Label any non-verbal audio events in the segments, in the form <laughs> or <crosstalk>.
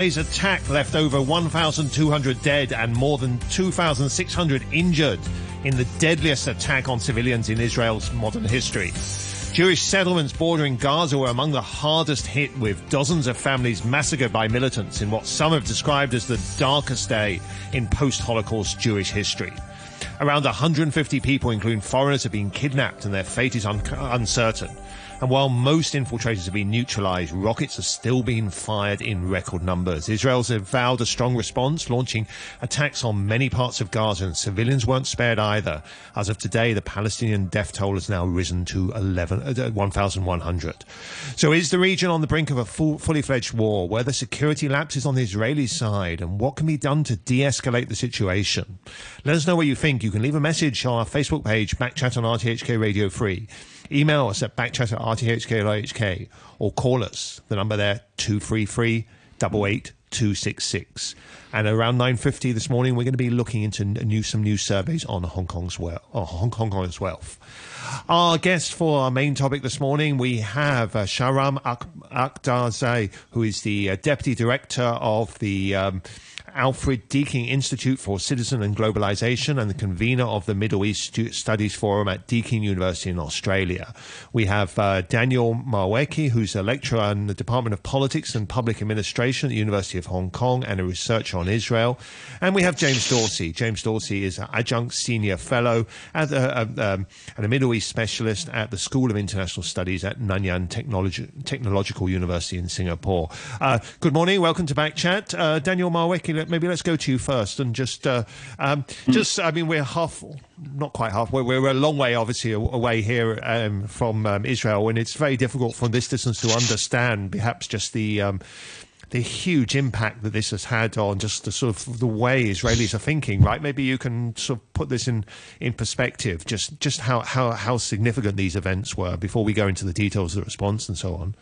Today's attack left over 1,200 dead and more than 2,600 injured in the deadliest attack on civilians in Israel's modern history. Jewish settlements bordering Gaza were among the hardest hit, with dozens of families massacred by militants in what some have described as the darkest day in post Holocaust Jewish history. Around 150 people, including foreigners, have been kidnapped and their fate is un- uncertain. And while most infiltrators have been neutralized, rockets are still being fired in record numbers. Israel's vowed a strong response, launching attacks on many parts of Gaza, and civilians weren't spared either. As of today, the Palestinian death toll has now risen to 11, uh, 1,100. So is the region on the brink of a full, fully fledged war? Where the security lapses on the Israeli side? And what can be done to de escalate the situation? Let us know what you think. You can leave a message on our Facebook page, Backchat on RTHK Radio 3. Email us at backchat at rthk.hk or call us. The number there, 233 266. And around 9.50 this morning, we're going to be looking into new, some new surveys on Hong Kong's well, oh, Hong Kong's wealth. Our guest for our main topic this morning, we have uh, Shahram Akhtarzai, who is the uh, Deputy Director of the... Um, Alfred Deakin Institute for Citizen and Globalization and the convener of the Middle East Studies Forum at Deakin University in Australia. We have uh, Daniel Marweke, who's a lecturer in the Department of Politics and Public Administration at the University of Hong Kong and a researcher on Israel. And we have James Dorsey. James Dorsey is an adjunct senior fellow at, uh, um, and a Middle East specialist at the School of International Studies at Nanyang Technologi- Technological University in Singapore. Uh, good morning. Welcome to Backchat. Uh, Daniel Marweke, maybe let's go to you first and just, uh, um, mm. just. I mean, we're half, not quite half We're we're a long way, obviously, away here um, from um, Israel, and it's very difficult from this distance to understand, perhaps, just the. Um, the huge impact that this has had on just the sort of the way Israelis are thinking, right? Maybe you can sort of put this in, in perspective, just just how, how, how significant these events were before we go into the details of the response and so on.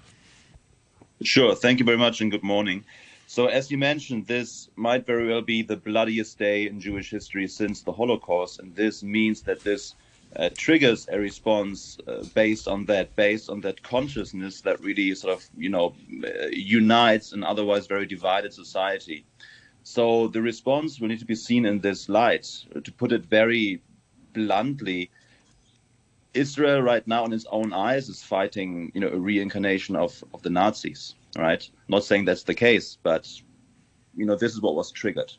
Sure. Thank you very much and good morning. So, as you mentioned, this might very well be the bloodiest day in Jewish history since the Holocaust, and this means that this uh, triggers a response uh, based on that, based on that consciousness that really sort of, you know, uh, unites an otherwise very divided society. So the response will need to be seen in this light. To put it very bluntly, Israel right now, in its own eyes, is fighting, you know, a reincarnation of, of the Nazis right? Not saying that's the case, but you know, this is what was triggered.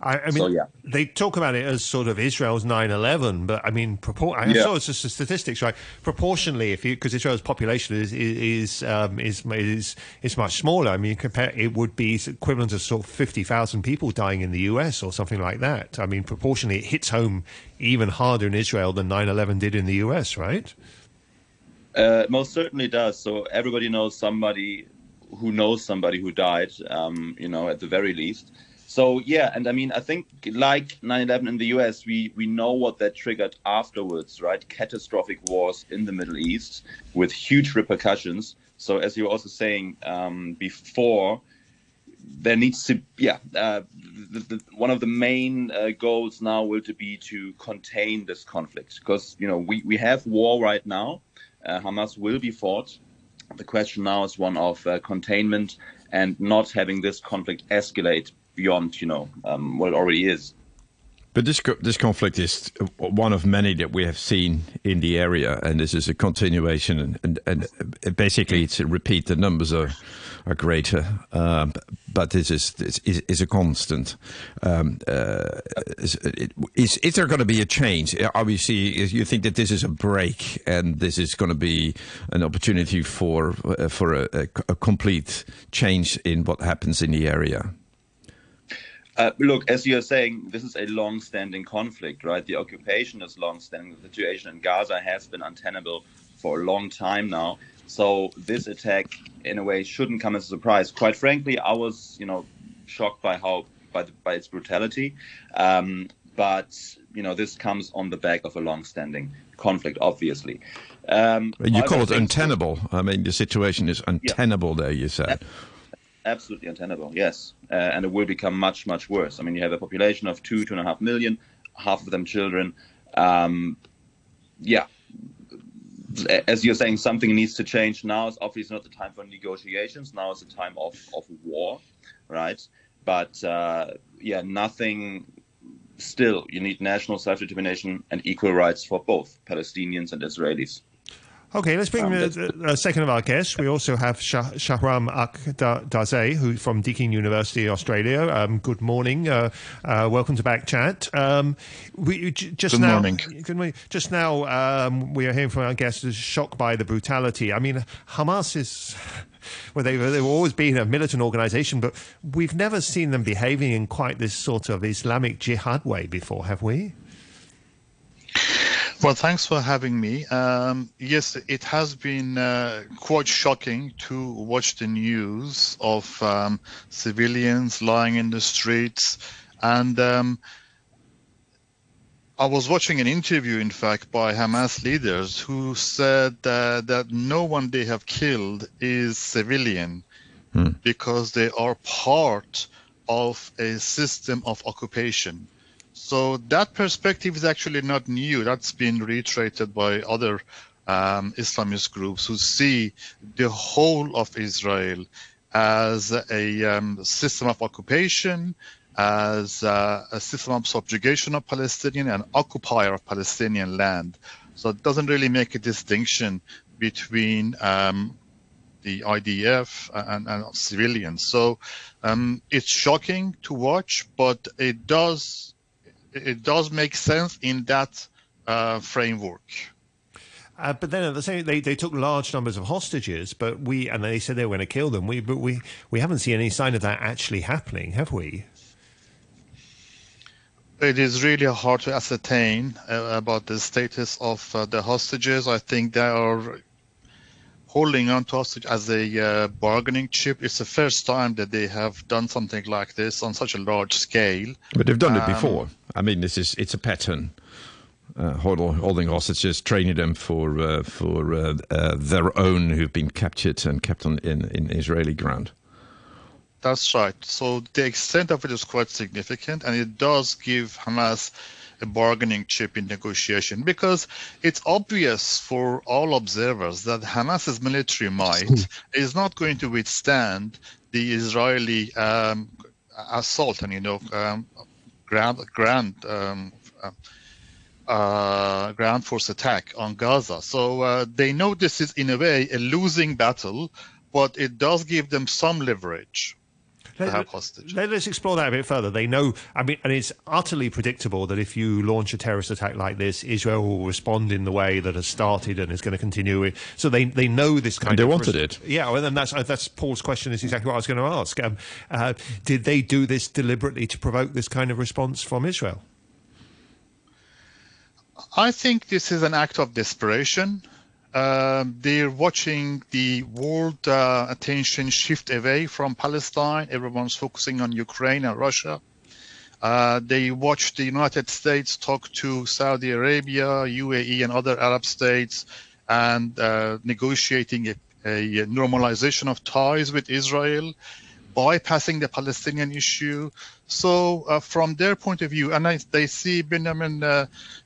I, I mean, so, yeah. they talk about it as sort of Israel's 9/11, but I mean, propor- I yeah. saw it's just the statistics, right? Proportionally, if you because Israel's population is is um, is, is is much smaller. I mean, compare it would be equivalent to sort of 50,000 people dying in the U.S. or something like that. I mean, proportionally, it hits home even harder in Israel than 9/11 did in the U.S. Right? Uh, most certainly does. So everybody knows somebody who knows somebody who died, um, you know, at the very least. So yeah, and I mean, I think like 9/11 in the U.S., we we know what that triggered afterwards, right? Catastrophic wars in the Middle East with huge repercussions. So as you were also saying um, before, there needs to yeah uh, the, the, one of the main uh, goals now will to be to contain this conflict because you know we we have war right now. Uh, Hamas will be fought the question now is one of uh, containment and not having this conflict escalate beyond, you know, um, what it already is. But this this conflict is one of many that we have seen in the area, and this is a continuation. And, and, and basically, it's a repeat. The numbers are are greater, um, but this is this is, is a constant. Um, uh, is, is, is there going to be a change? Obviously, you think that this is a break, and this is going to be an opportunity for uh, for a, a, a complete change in what happens in the area. Uh, look, as you're saying, this is a long-standing conflict, right? The occupation is long-standing. The situation in Gaza has been untenable for a long time now. So this attack, in a way, shouldn't come as a surprise. Quite frankly, I was, you know, shocked by how by, the, by its brutality. Um, but you know, this comes on the back of a long-standing conflict, obviously. Um, you call it untenable. I mean, the situation is untenable yeah. there. You said absolutely untenable. Yes, uh, and it will become much much worse. I mean, you have a population of two two and a half million, half of them children. Um, yeah, as you're saying, something needs to change. Now is obviously not the time for negotiations. Now is the time of of war. right? But uh, yeah, nothing. Still, you need national self-determination and equal rights for both Palestinians and Israelis. Okay, let's bring um, a, second of our guests. We also have Shah- Shahram Akdaze, who from Deakin University, Australia. Um, good morning. Uh, uh, welcome to Back Chat. Um, we, j- just good now, morning. Good morning. Just now, um, we are hearing from our guests shocked by the brutality. I mean, Hamas is. <laughs> Well, they've, they've always been a militant organization, but we've never seen them behaving in quite this sort of Islamic jihad way before, have we? Well, thanks for having me. Um, yes, it has been uh, quite shocking to watch the news of um, civilians lying in the streets. And um, I was watching an interview, in fact, by Hamas leaders who said uh, that no one they have killed is civilian hmm. because they are part of a system of occupation. So that perspective is actually not new. That's been reiterated by other um, Islamist groups who see the whole of Israel as a um, system of occupation, as uh, a system of subjugation of Palestinian and occupier of Palestinian land. So it doesn't really make a distinction between um, the IDF and, and civilians. So um, it's shocking to watch, but it does it does make sense in that uh, framework. Uh, but then at the same, they, they took large numbers of hostages, but we and they said they were going to kill them. We but we we haven't seen any sign of that actually happening, have we? It is really hard to ascertain uh, about the status of uh, the hostages. I think they are holding on to hostage as a uh, bargaining chip. It's the first time that they have done something like this on such a large scale. But they've done um, it before. I mean, this is it's a pattern. Uh, holding hostages, training them for uh, for uh, uh, their own who've been captured and kept on in, in Israeli ground. That's right. So the extent of it is quite significant, and it does give Hamas a bargaining chip in negotiation because it's obvious for all observers that Hamas's military might is not going to withstand the Israeli um, assault and you know um, ground ground um, uh, ground force attack on Gaza. So uh, they know this is in a way a losing battle, but it does give them some leverage let, hostage. Let, us explore that a bit further. They know, I mean, and it's utterly predictable that if you launch a terrorist attack like this, Israel will respond in the way that has started and is going to continue. So they they know this kind and of. They wanted res- it. Yeah, well, and that's that's Paul's question. Is exactly what I was going to ask. Um, uh, did they do this deliberately to provoke this kind of response from Israel? I think this is an act of desperation. Um, they're watching the world uh, attention shift away from Palestine. Everyone's focusing on Ukraine and Russia. Uh, they watch the United States talk to Saudi Arabia, UAE, and other Arab states, and uh, negotiating a, a, normalization of ties with Israel, bypassing the Palestinian issue. So, uh, from their point of view, and I, they see Benjamin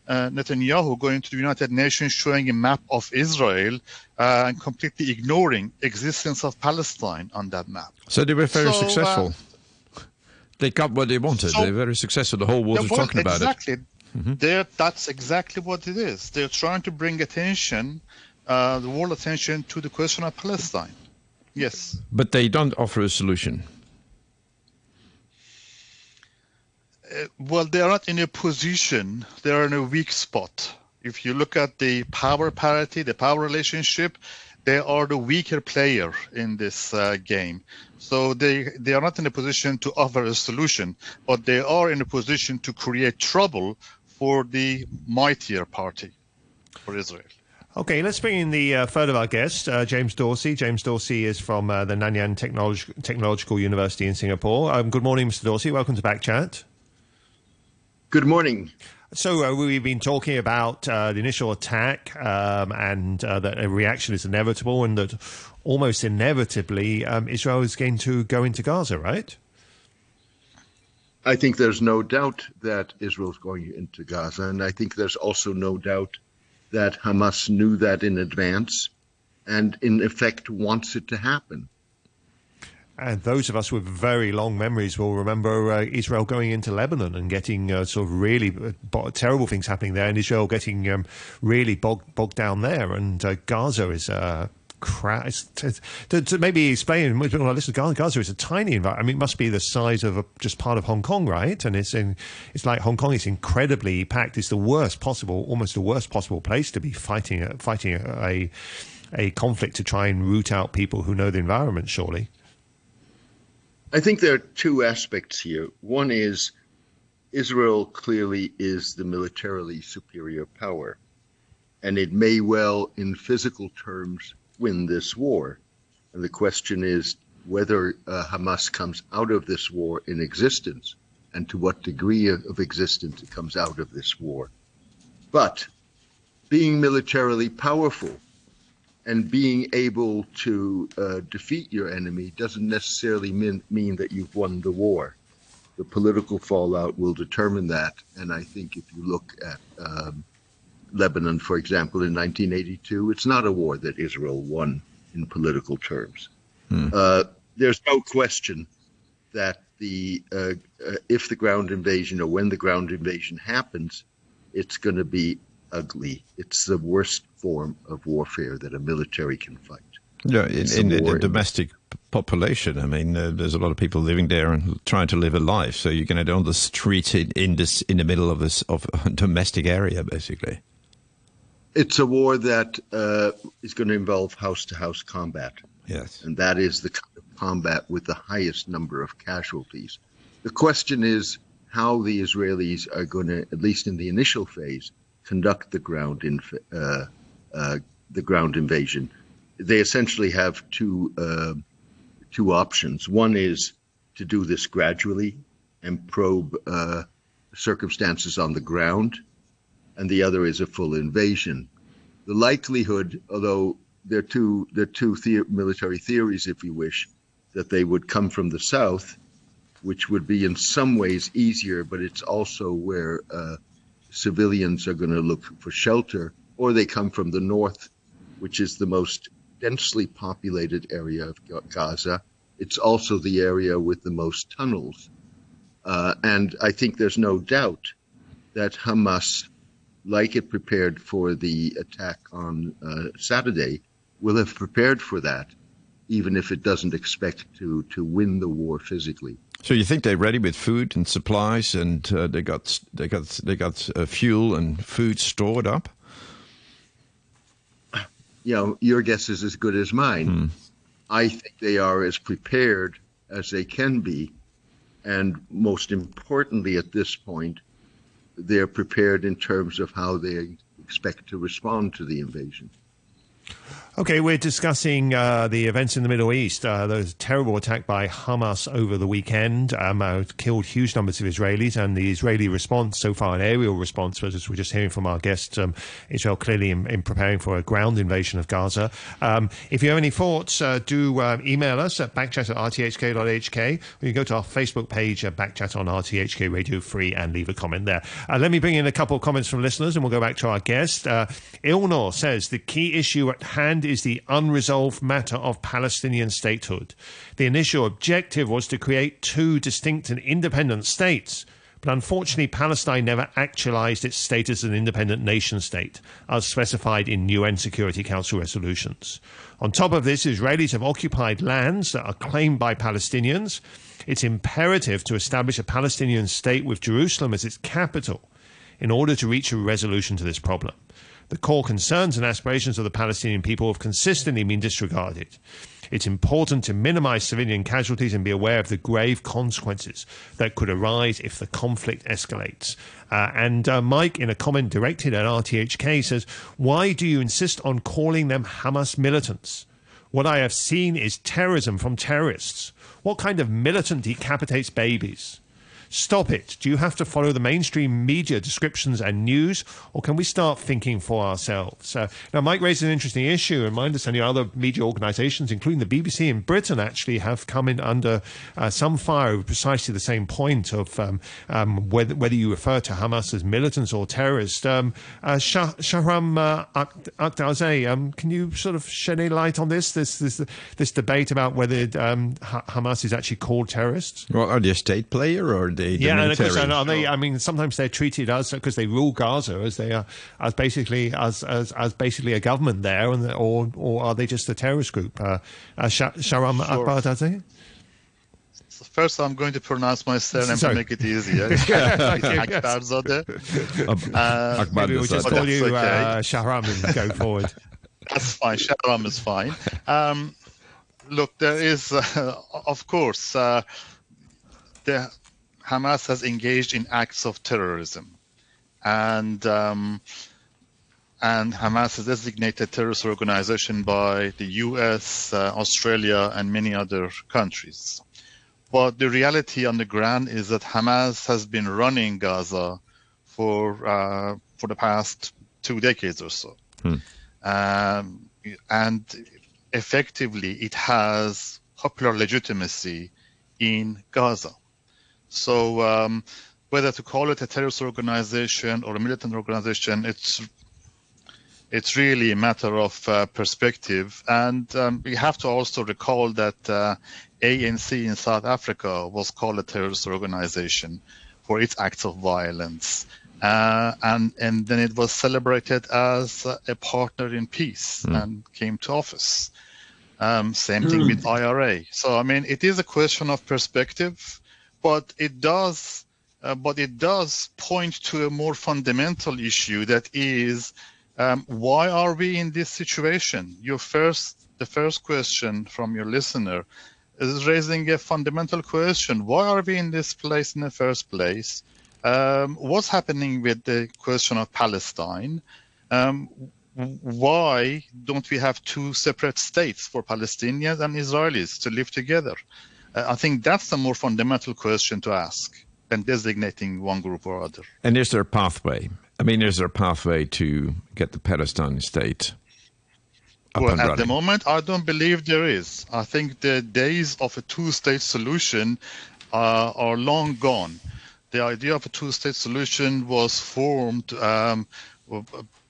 uh, uh, Netanyahu going to the United Nations showing a map of Israel uh, and completely ignoring existence of Palestine on that map. So they were very so, successful. Uh, they got what they wanted. So, they were very successful. The whole world is talking about exactly. it. Mm-hmm. That's exactly what it is. They're trying to bring attention, uh, the world attention, to the question of Palestine. Yes. But they don't offer a solution. Uh, well, they are not in a position, they are in a weak spot. If you look at the power parity, the power relationship, they are the weaker player in this uh, game. So they, they are not in a position to offer a solution, but they are in a position to create trouble for the mightier party, for Israel. Okay, let's bring in the uh, third of our guests, uh, James Dorsey. James Dorsey is from uh, the Nanyang Technolog- Technological University in Singapore. Um, good morning, Mr. Dorsey. Welcome to Back Chat. Good morning. So uh, we've been talking about uh, the initial attack um, and uh, that a reaction is inevitable, and that almost inevitably um, Israel is going to go into Gaza, right? I think there's no doubt that Israel is going into Gaza, and I think there's also no doubt that Hamas knew that in advance, and in effect wants it to happen. And those of us with very long memories will remember uh, Israel going into Lebanon and getting uh, sort of really uh, terrible things happening there, and Israel getting um, really bogged, bogged down there. And uh, Gaza is uh, crap. To, to, maybe explain, well, listen, Gaza is a tiny environment. I mean, it must be the size of a, just part of Hong Kong, right? And it's in, it's like Hong Kong is incredibly packed. It's the worst possible, almost the worst possible place to be fighting fighting a, a, a conflict to try and root out people who know the environment. Surely. I think there are two aspects here. One is Israel clearly is the militarily superior power, and it may well, in physical terms, win this war. And the question is whether uh, Hamas comes out of this war in existence and to what degree of, of existence it comes out of this war. But being militarily powerful and being able to uh, defeat your enemy doesn't necessarily mean, mean that you've won the war. The political fallout will determine that. And I think if you look at um, Lebanon, for example, in 1982, it's not a war that Israel won in political terms. Hmm. Uh, there's no question that the uh, uh, if the ground invasion or when the ground invasion happens, it's going to be ugly. It's the worst form of warfare that a military can fight. Yeah, in, in, domestic population. I mean, uh, there's a lot of people living there and trying to live a life. So you're going to on the street in, in this in the middle of this of a domestic area, basically. It's a war that uh, is going to involve house to house combat. Yes. And that is the kind of combat with the highest number of casualties. The question is how the Israelis are going to, at least in the initial phase, conduct the ground in, uh, uh, the ground invasion. They essentially have two uh, two options. One is to do this gradually and probe uh, circumstances on the ground and the other is a full invasion. The likelihood, although there are two, there are two the- military theories, if you wish, that they would come from the south, which would be in some ways easier, but it's also where uh, civilians are going to look for shelter, or they come from the north, which is the most densely populated area of Gaza. It's also the area with the most tunnels. Uh, and I think there's no doubt that Hamas like it prepared for the attack on uh, Saturday, will have prepared for that, even if it doesn't expect to to win the war physically. So you think they're ready with food and supplies, and uh, they got they got they got uh, fuel and food stored up? You know, your guess is as good as mine. Hmm. I think they are as prepared as they can be, and most importantly, at this point, they're prepared in terms of how they expect to respond to the invasion. Okay, we're discussing uh, the events in the Middle East. Uh, the terrible attack by Hamas over the weekend um, uh, killed huge numbers of Israelis, and the Israeli response so far, an aerial response, but as we're just hearing from our guest, um, Israel clearly in, in, preparing for a ground invasion of Gaza. Um, if you have any thoughts, uh, do uh, email us at backchat at rthk.hk, or you can go to our Facebook page, uh, Backchat on RTHK Radio 3, and leave a comment there. Uh, let me bring in a couple of comments from listeners, and we'll go back to our guest. Uh, Ilnor says the key issue at hand is the unresolved matter of Palestinian statehood. The initial objective was to create two distinct and independent states. But unfortunately, Palestine never actualized its status as an independent nation state, as specified in UN Security Council resolutions. On top of this, Israelis have occupied lands that are claimed by Palestinians. It's imperative to establish a Palestinian state with Jerusalem as its capital in order to reach a resolution to this problem. The core concerns and aspirations of the Palestinian people have consistently been disregarded. It's important to minimize civilian casualties and be aware of the grave consequences that could arise if the conflict escalates. Uh, and uh, Mike, in a comment directed at RTHK, says, Why do you insist on calling them Hamas militants? What I have seen is terrorism from terrorists. What kind of militant decapitates babies? Stop it? Do you have to follow the mainstream media descriptions and news, or can we start thinking for ourselves? Uh, now, Mike raised an interesting issue, and my understanding other media organisations, including the BBC in Britain, actually have come in under uh, some fire with precisely the same point of um, um, whether, whether you refer to Hamas as militants or terrorists. Um, uh, Shah- Shahram uh, Akhtarzadeh, um, can you sort of shed any light on this? This this, this debate about whether um, Hamas is actually called terrorists. Well, are they a state player or are they? The yeah, and of course, are they? I mean, sometimes they're treated as because they rule Gaza as they are as basically as as, as basically a government there, and or or are they just a terrorist group? Uh, uh, Shahram sure. Akhtarzadeh. First, I'm going to pronounce my surname Sorry. to make it easier. <laughs> <laughs> Akbarzadeh. <laughs> Uh, Maybe we'll just call you okay. uh, Shahram and go forward. That's fine. Shahram is fine. Um, look, there is, uh, of course, uh, the Hamas has engaged in acts of terrorism, and um, and Hamas is designated terrorist organization by the U.S., uh, Australia, and many other countries. But the reality on the ground is that Hamas has been running Gaza for uh, for the past two decades or so, hmm. um, and effectively it has popular legitimacy in Gaza. So um, whether to call it a terrorist organization or a militant organization, it's it's really a matter of uh, perspective. And um, we have to also recall that uh, ANC in South Africa was called a terrorist organization for its acts of violence. Uh, and and then it was celebrated as a partner in peace mm. and came to office. Um, same mm. thing hmm. with IRA. So I mean, it is a question of perspective, but it does, uh, but it does point to a more fundamental issue that is, um, why are we in this situation? Your first, the first question from your listener is raising a fundamental question. Why are we in this place in the first place? Um, what's happening with the question of Palestine? Um, why don't we have two separate states for Palestinians and Israelis to live together? I think that's a more fundamental question to ask than designating one group or other. And is there a pathway? I mean, is there a pathway to get the Palestinian state well, at the moment, I don't believe there is. I think the days of a two-state solution uh, are long gone. The idea of a two-state solution was formed, um,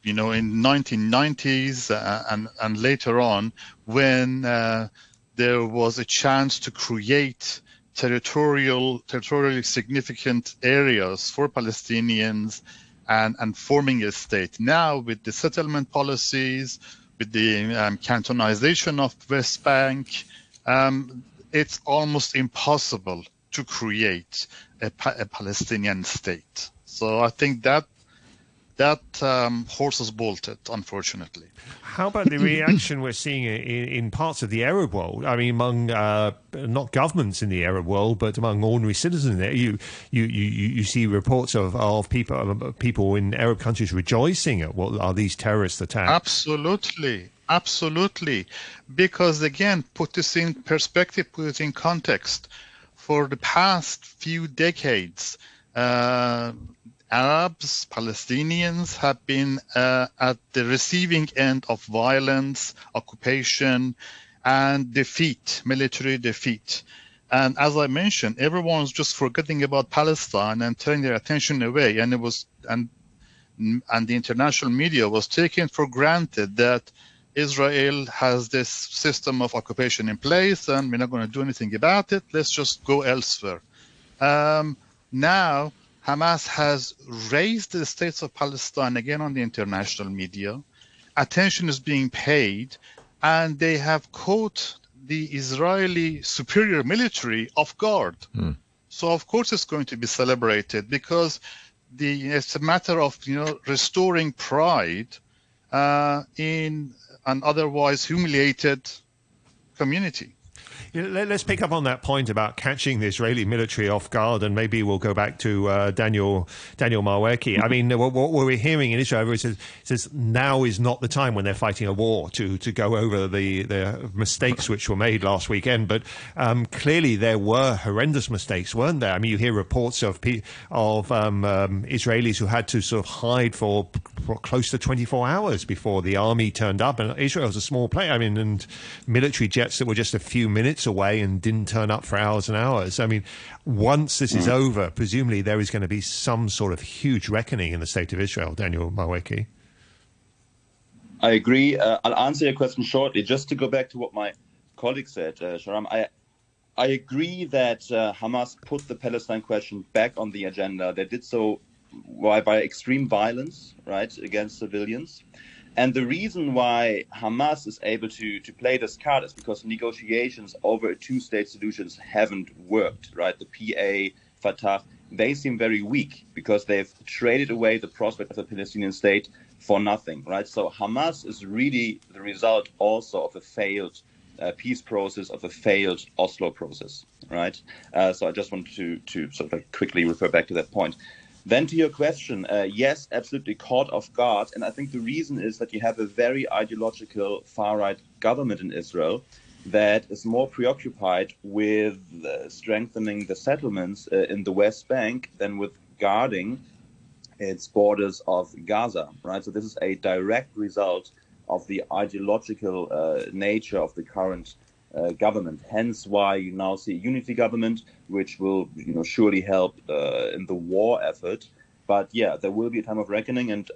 you know, in 1990s uh, and and later on when uh, there was a chance to create territorial, territorially significant areas for Palestinians and, and forming a state. Now, with the settlement policies, with the um, cantonization of West Bank, um, it's almost impossible to create a, a, Palestinian state. So I think that that um, horse is bolted, unfortunately. How about the <clears throat> reaction we're seeing in, in, parts of the Arab world? I mean, among uh, not governments in the Arab world, but among ordinary citizens there, you you, you, you see reports of, of people people in Arab countries rejoicing at what are these terrorist attacks. Absolutely, absolutely, because again, put this in perspective, put it in context. For the past few decades. Uh, Arabs, Palestinians have been uh, at the receiving end of violence, occupation, and defeat, military defeat. And as I mentioned, everyone's just forgetting about Palestine and turning their attention away. And it was and and the international media was taking for granted that Israel has this system of occupation in place, and we're not going to do anything about it. Let's just go elsewhere. Um, now Hamas has raised the states of Palestine again on the international media. Attention is being paid, and they have caught the Israeli superior military off guard. Mm. So of course it's going to be celebrated because the it's a matter of you know restoring pride uh, in an otherwise humiliated community. Let's pick up on that point about catching the Israeli military off guard, and maybe we'll go back to uh, Daniel Daniel Malweki. I mean, what, what, we're hearing in Israel is says, now is not the time when they're fighting a war to to go over the, the mistakes which were made last weekend. But um, clearly, there were horrendous mistakes, weren't there? I mean, you hear reports of of um, um, Israelis who had to sort of hide for, for close to 24 hours before the army turned up, and Israel's a small place. I mean, and military jets that were just a few minutes away and didn't turn up for hours and hours. I mean, once this is hmm. over, presumably there is going to be some sort of huge reckoning in the state of Israel. Daniel Malweki. I agree. Uh, I'll answer your question shortly. Just to go back to what my colleague said, uh, Shahram, I I agree that uh, Hamas put the Palestine question back on the agenda. They did so by, by extreme violence, right, against civilians. And the reason why Hamas is able to, to play this card is because negotiations over two state solutions haven't worked, right? The PA, Fatah, they seem very weak because they've traded away the prospect of a Palestinian state for nothing, right? So Hamas is really the result also of a failed uh, peace process, of a failed Oslo process, right? Uh, so I just wanted to, to sort of like quickly refer back to that point. Then to your question, uh, yes, absolutely caught off guard. And I think the reason is that you have a very ideological far right government in Israel that is more preoccupied with uh, strengthening the settlements uh, in the West Bank than with guarding its borders of Gaza, right? So this is a direct result of the ideological uh, nature of the current uh, government. Hence, why you now see a unity government, which will, you know, surely help uh, in the war effort. But yeah, there will be a time of reckoning, and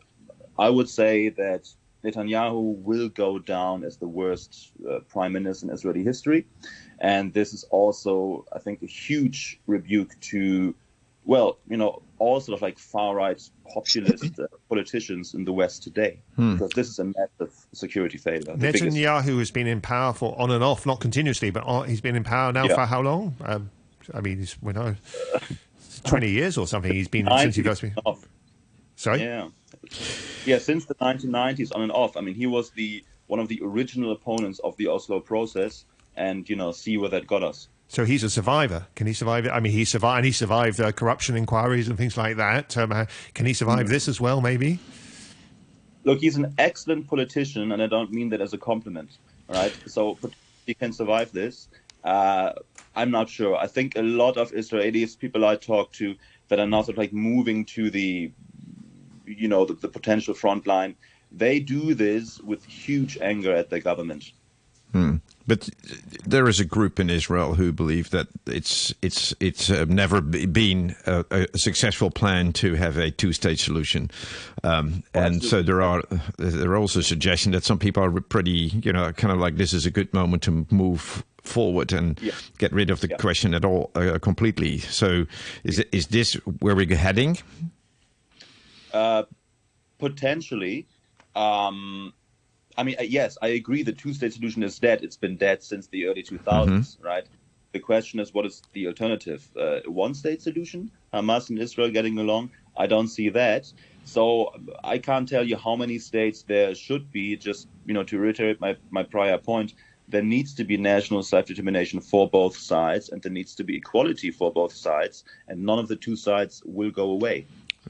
I would say that Netanyahu will go down as the worst uh, prime minister in Israeli history, and this is also, I think, a huge rebuke to, well, you know, all sort of like far right populist uh, politicians in the West today, hmm. because this is a massive security failure. Netanyahu biggest... has been in power for on and off, not continuously, but on, he's been in power now yeah. for how long? Um, I mean, it's, when I, twenty years or something. He's been since he first. Off. Sorry. Yeah, yeah, since the 1990s, on and off. I mean, he was the one of the original opponents of the Oslo process, and you know, see where that got us. So he's a survivor. Can he survive it? I mean, he survived. He survived uh, corruption inquiries and things like that. Um, uh, can he survive this as well? Maybe. Look, he's an excellent politician, and I don't mean that as a compliment. Right? So he can survive this. Uh, I'm not sure. I think a lot of Israelis, people I talk to, that are now sort of like moving to the, you know, the, the potential front line, they do this with huge anger at their government. Hmm. But there is a group in Israel who believe that it's it's it's uh, never been a, a, successful plan to have a two-state solution, um, and so there are there are also suggestions that some people are pretty you know kind of like this is a good moment to move forward and yeah. get rid of the yeah. question at all uh, completely. So is is this where we're heading? Uh, potentially. Um, I mean, yes, I agree. The two-state solution is dead. It's been dead since the early 2000s, mm-hmm. right? The question is, what is the alternative? Uh, one-state solution? Hamas and Israel getting along? I don't see that. So I can't tell you how many states there should be. Just you know, to reiterate my, my prior point, there needs to be national self-determination for both sides, and there needs to be equality for both sides, and none of the two sides will go away.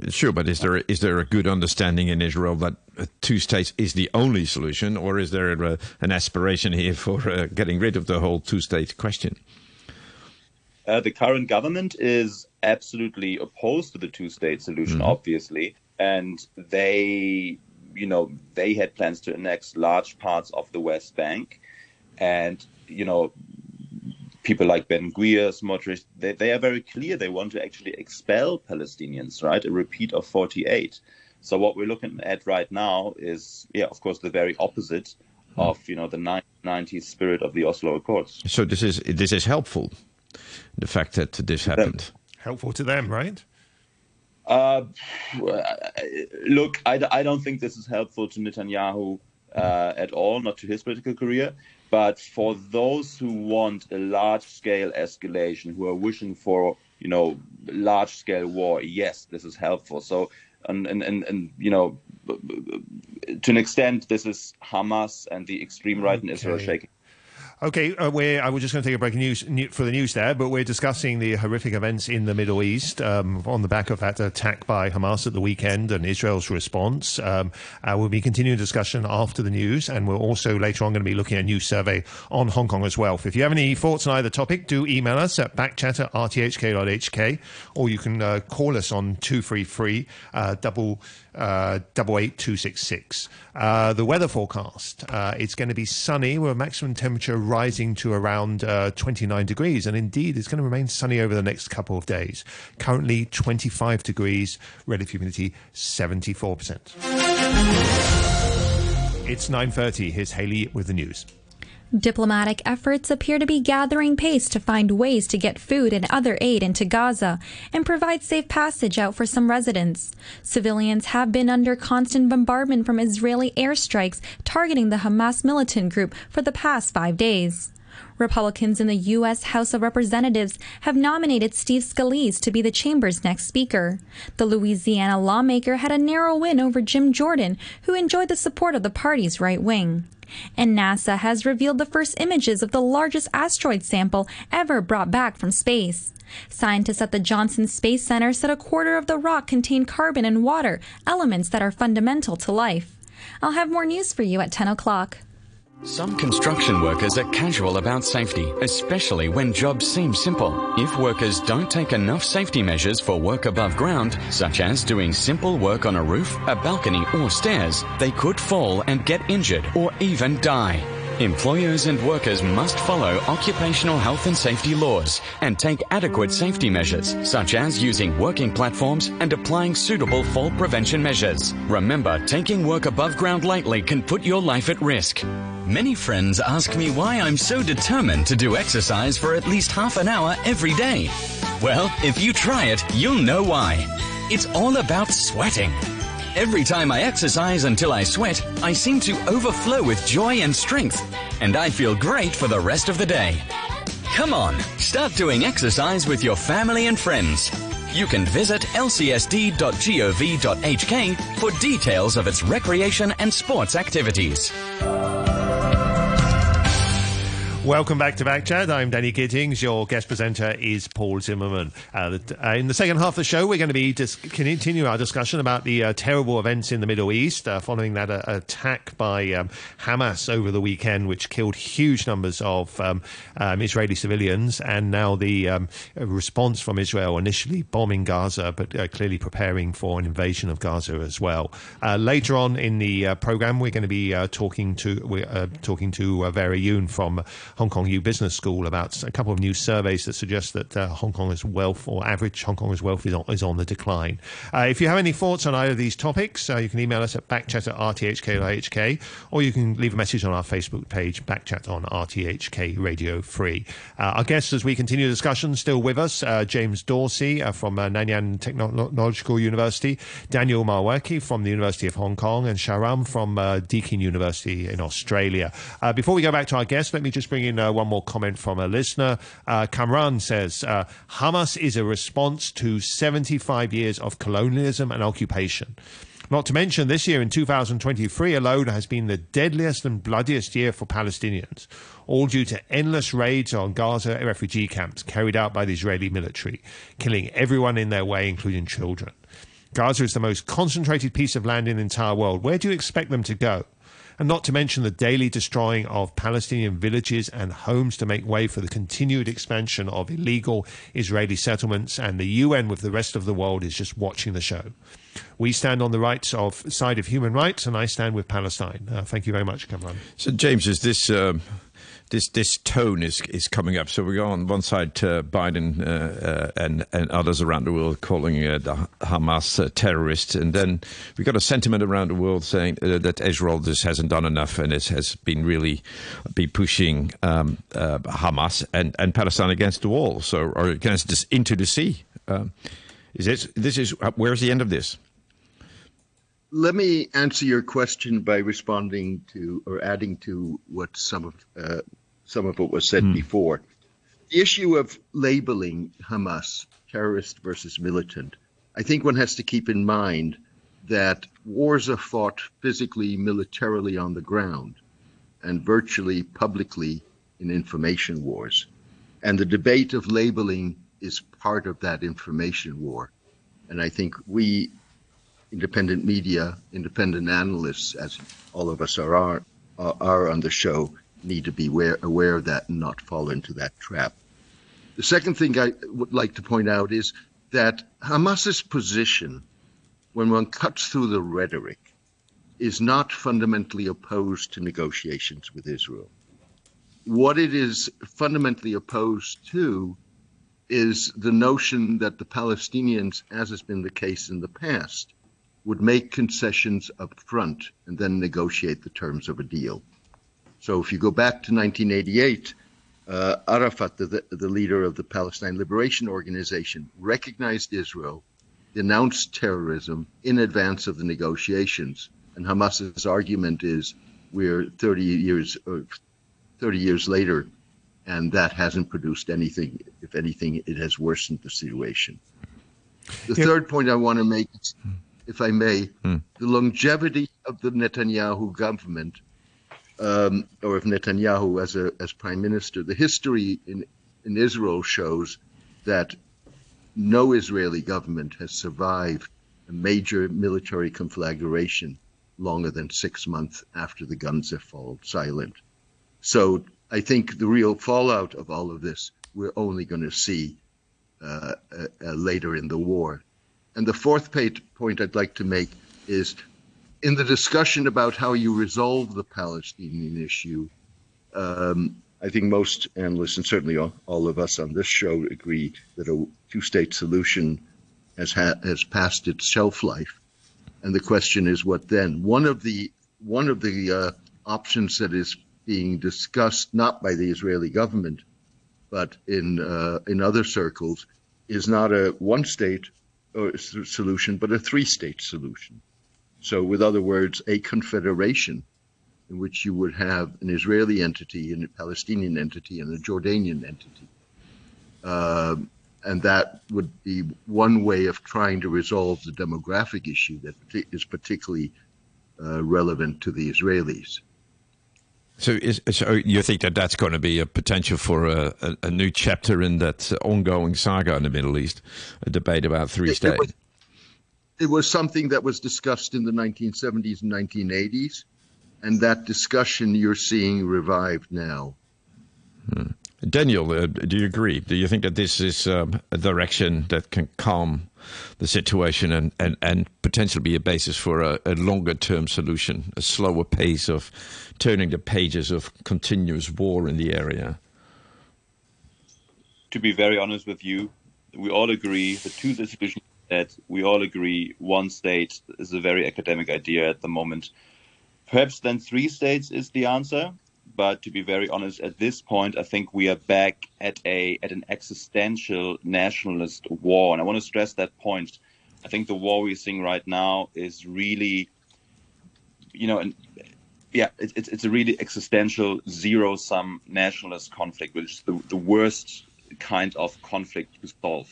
Sure, but is there is there a good understanding in Israel that two states is the only solution, or is there a, an aspiration here for uh, getting rid of the whole two state question? Uh, the current government is absolutely opposed to the two state solution, mm-hmm. obviously, and they, you know, they had plans to annex large parts of the West Bank, and you know, people like Ben Gvir, Smotrich, they, they are very clear they want to actually expel Palestinians, right? A repeat of 48. So what we're looking at right now is, yeah, of course, the very opposite hmm. of you know the 1990s spirit of the Oslo Accords. So this is this is helpful, the fact that this happened. Helpful to them, right? Uh, look, I, I don't think this is helpful to Netanyahu uh, at all, not to his political career. But for those who want a large scale escalation, who are wishing for you know large scale war, yes, this is helpful. So and and and, and you know to an extent, this is Hamas and the extreme right okay. in Israel shaking Okay, uh, I was just going to take a break news, for the news there, but we're discussing the horrific events in the Middle East um, on the back of that attack by Hamas at the weekend and Israel's response. Um, uh, we'll be continuing discussion after the news, and we're also later on going to be looking at a new survey on Hong Kong as well. If you have any thoughts on either topic, do email us at backchat at rthk.hk, or you can uh, call us on 233 uh, double uh, double eight two six six. Uh, the weather forecast: uh, it's going to be sunny with a maximum temperature rising to around uh, 29 degrees, and indeed, it's going to remain sunny over the next couple of days. Currently, 25 degrees, relative humidity 74 percent. It's 9:30. Here's Haley with the news. Diplomatic efforts appear to be gathering pace to find ways to get food and other aid into Gaza and provide safe passage out for some residents. Civilians have been under constant bombardment from Israeli airstrikes targeting the Hamas militant group for the past five days. Republicans in the U.S. House of Representatives have nominated Steve Scalise to be the chamber's next speaker. The Louisiana lawmaker had a narrow win over Jim Jordan, who enjoyed the support of the party's right wing and NASA has revealed the first images of the largest asteroid sample ever brought back from space. Scientists at the Johnson Space Center said a quarter of the rock contained carbon and water, elements that are fundamental to life. I'll have more news for you at 10 o'clock. Some construction workers are casual about safety, especially when jobs seem simple. If workers don't take enough safety measures for work above ground, such as doing simple work on a roof, a balcony, or stairs, they could fall and get injured or even die. Employers and workers must follow occupational health and safety laws and take adequate safety measures, such as using working platforms and applying suitable fall prevention measures. Remember, taking work above ground lightly can put your life at risk. Many friends ask me why I'm so determined to do exercise for at least half an hour every day. Well, if you try it, you'll know why. It's all about sweating. Every time I exercise until I sweat, I seem to overflow with joy and strength, and I feel great for the rest of the day. Come on, start doing exercise with your family and friends. You can visit lcsd.gov.hk for details of its recreation and sports activities. Welcome back to Backchat. I'm Danny Gittings. Your guest presenter is Paul Zimmerman. Uh, uh, in the second half of the show, we're going to be dis- continue our discussion about the uh, terrible events in the Middle East uh, following that uh, attack by um, Hamas over the weekend, which killed huge numbers of um, um, Israeli civilians, and now the um, response from Israel initially bombing Gaza, but clearly preparing for an invasion of Gaza as well. later on in the program, we're going to be talking to we're talking to Vera Yuen from Hong Kong U Business School about a couple of new surveys that suggest that uh, Hong Kong's wealth or average Hong Kong's wealth is on, is on the decline. Uh, if you have any thoughts on either of these topics, uh, you can email us at backchat at rthk.hk or you can leave a message on our Facebook page, Backchat on RTHK Radio 3. Uh, our guests, as we continue the discussion, still with us uh, James Dorsey from Nanyang Technological University, Daniel Mawaki from the University of Hong Kong, and Shahram from Deakin University in Australia. before we go back to our guests, let me just bring in one more comment from a listener. Uh, Kamran says uh, Hamas is a response to 75 years of colonialism and occupation. Not to mention, this year in 2023 alone has been the deadliest and bloodiest year for Palestinians, all due to endless raids on Gaza refugee camps carried out by the Israeli military, killing everyone in their way, including children. Gaza is the most concentrated piece of land in the entire world. Where do you expect them to go? And not to mention the daily destroying of Palestinian villages and homes to make way for the continued expansion of illegal Israeli settlements, and the UN with the rest of the world is just watching the show. We stand on the rights of side of human rights, and I stand with Palestine. Uh, thank you very much, Kamran. So, James, is this um, this this tone is is coming up. So we go on one side, uh, Biden uh, uh, and and others around the world calling uh, the Hamas uh, terrorists, and then we got a sentiment around the world saying uh, that Israel just hasn't done enough and it has been really be pushing um, Hamas and, and Palestine against the wall, so or against this into the sea. Um, is this this is where's the end of this? Let me answer your question by responding to or adding to what some of some of what was said mm. before. The issue of labeling Hamas terrorist versus militant, I think one has to keep in mind that wars are fought physically, militarily on the ground, and virtually publicly in information wars. And the debate of labeling is part of that information war. And I think we, independent media, independent analysts, as all of us are, are, are on the show, need to be aware, aware of that and not fall into that trap. The second thing I would like to point out is that Hamas's position, when one cuts through the rhetoric, is not fundamentally opposed to negotiations with Israel. What it is fundamentally opposed to is the notion that the Palestinians, as has been the case in the past, would make concessions up front and then negotiate the terms of a deal. So if you go back to 1988, uh, Arafat, the, the leader of the Palestine Liberation Organization, recognized Israel, denounced terrorism in advance of the negotiations. And Hamas's argument is we're 30 years, 30 years later, and that hasn't produced anything. If anything, it has worsened the situation. The yep. third point I want to make, if I may, mm. the longevity of the Netanyahu government, um, or of Netanyahu as a as prime minister, the history in in Israel shows that no Israeli government has survived a major military conflagration longer than six months after the guns have fallen silent. So I think the real fallout of all of this we're only going to see uh, uh, later in the war. And the fourth point I'd like to make is in the discussion about how you resolve the Palestinian issue. Um, I think most analysts, and certainly all, all, of us on this show, agree that a two-state solution has ha- has passed its shelf life, and the question is, what then? One of the one of the uh, options that is being discussed not by the Israeli government, but in uh, in other circles, is not a one-state uh, solution, but a three-state solution. So, with other words, a confederation in which you would have an Israeli entity, and a Palestinian entity, and a Jordanian entity. Uh, and that would be one way of trying to resolve the demographic issue that is particularly uh, relevant to the Israelis. So, is, so you think that that's going to be a potential for a, a, a, new chapter in that ongoing saga in the Middle East, a debate about three states? It was, it was something that was discussed in the 1970s and 1980s, and that discussion you're seeing revived now. Hmm. Daniel, uh, do you agree? Do you think that this is um, a direction that can calm the situation and, and, and potentially be a basis for a, a longer term solution, a slower pace of turning the pages of continuous war in the area? To be very honest with you, we all agree the two solutions that we all agree one state is a very academic idea at the moment. Perhaps then three states is the answer. But to be very honest, at this point, I think we are back at a at an existential nationalist war, and I want to stress that point. I think the war we're seeing right now is really, you know, and yeah, it's it's a really existential zero sum nationalist conflict, which is the, the worst kind of conflict to solve,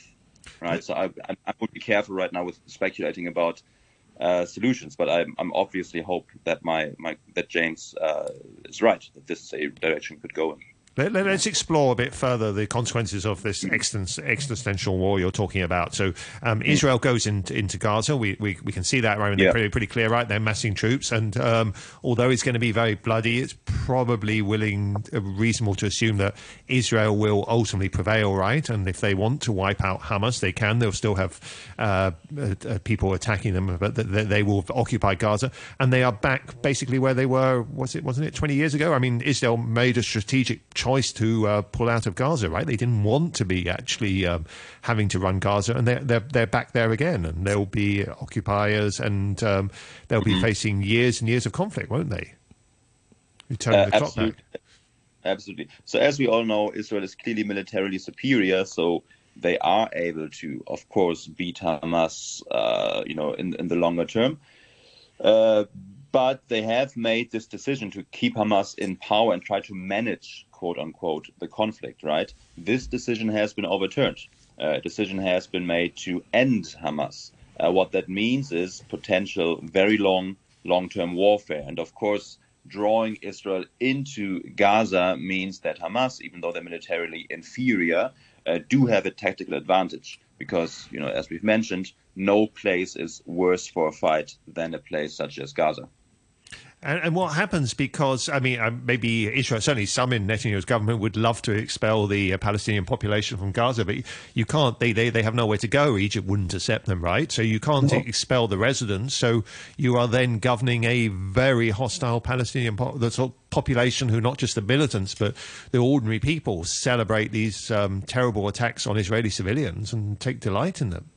right? So I, I, would be careful right now with speculating about uh, solutions. But I'm, I'm, obviously hope that my, my that James uh, is right that this is a direction could go in. Let, us explore a bit further the consequences of this existential war you're talking about. So, um, Israel goes into, into Gaza. We, we, we can see that right. They're yeah. pretty, pretty clear, right? They're massing troops, and um, although it's going to be very bloody, it's probably willing, uh, reasonable to assume that Israel will ultimately prevail, right? And if they want to wipe out Hamas, they can. They'll still have uh, uh, people attacking them, but they, they will occupy Gaza, and they are back basically where they were. Was it wasn't it 20 years ago? I mean, Israel made a strategic choice choice to uh, pull out of Gaza, right? They didn't want to be actually um, having to run Gaza, and they're, they're, they're back there again, and they'll be occupiers, and um, they'll be mm-hmm. facing years and years of conflict, won't they? Uh, the clock back. Absolutely. So, as we all know, Israel is clearly militarily superior, so they are able to, of course, beat Hamas, uh, you know, in, in the longer term. Uh, but they have made this decision to keep Hamas in power and try to manage quote unquote the conflict, right? This decision has been overturned. Uh, a decision has been made to end Hamas. Uh, what that means is potential very long, long term warfare. And of course, drawing Israel into Gaza means that Hamas, even though they're militarily inferior, uh, do have a tactical advantage because, you know, as we've mentioned, no place is worse for a fight than a place such as Gaza. And, and, what happens because, I mean, uh, maybe Israel, certainly some in Netanyahu's government would love to expel the uh, Palestinian population from Gaza, but you can't, they, they, they have nowhere to go. Egypt wouldn't accept them, right? So you can't no. expel the residents. So you are then governing a very hostile Palestinian po- the sort of population who, not just the militants, but the ordinary people, celebrate these um, terrible attacks on Israeli civilians and take delight in them.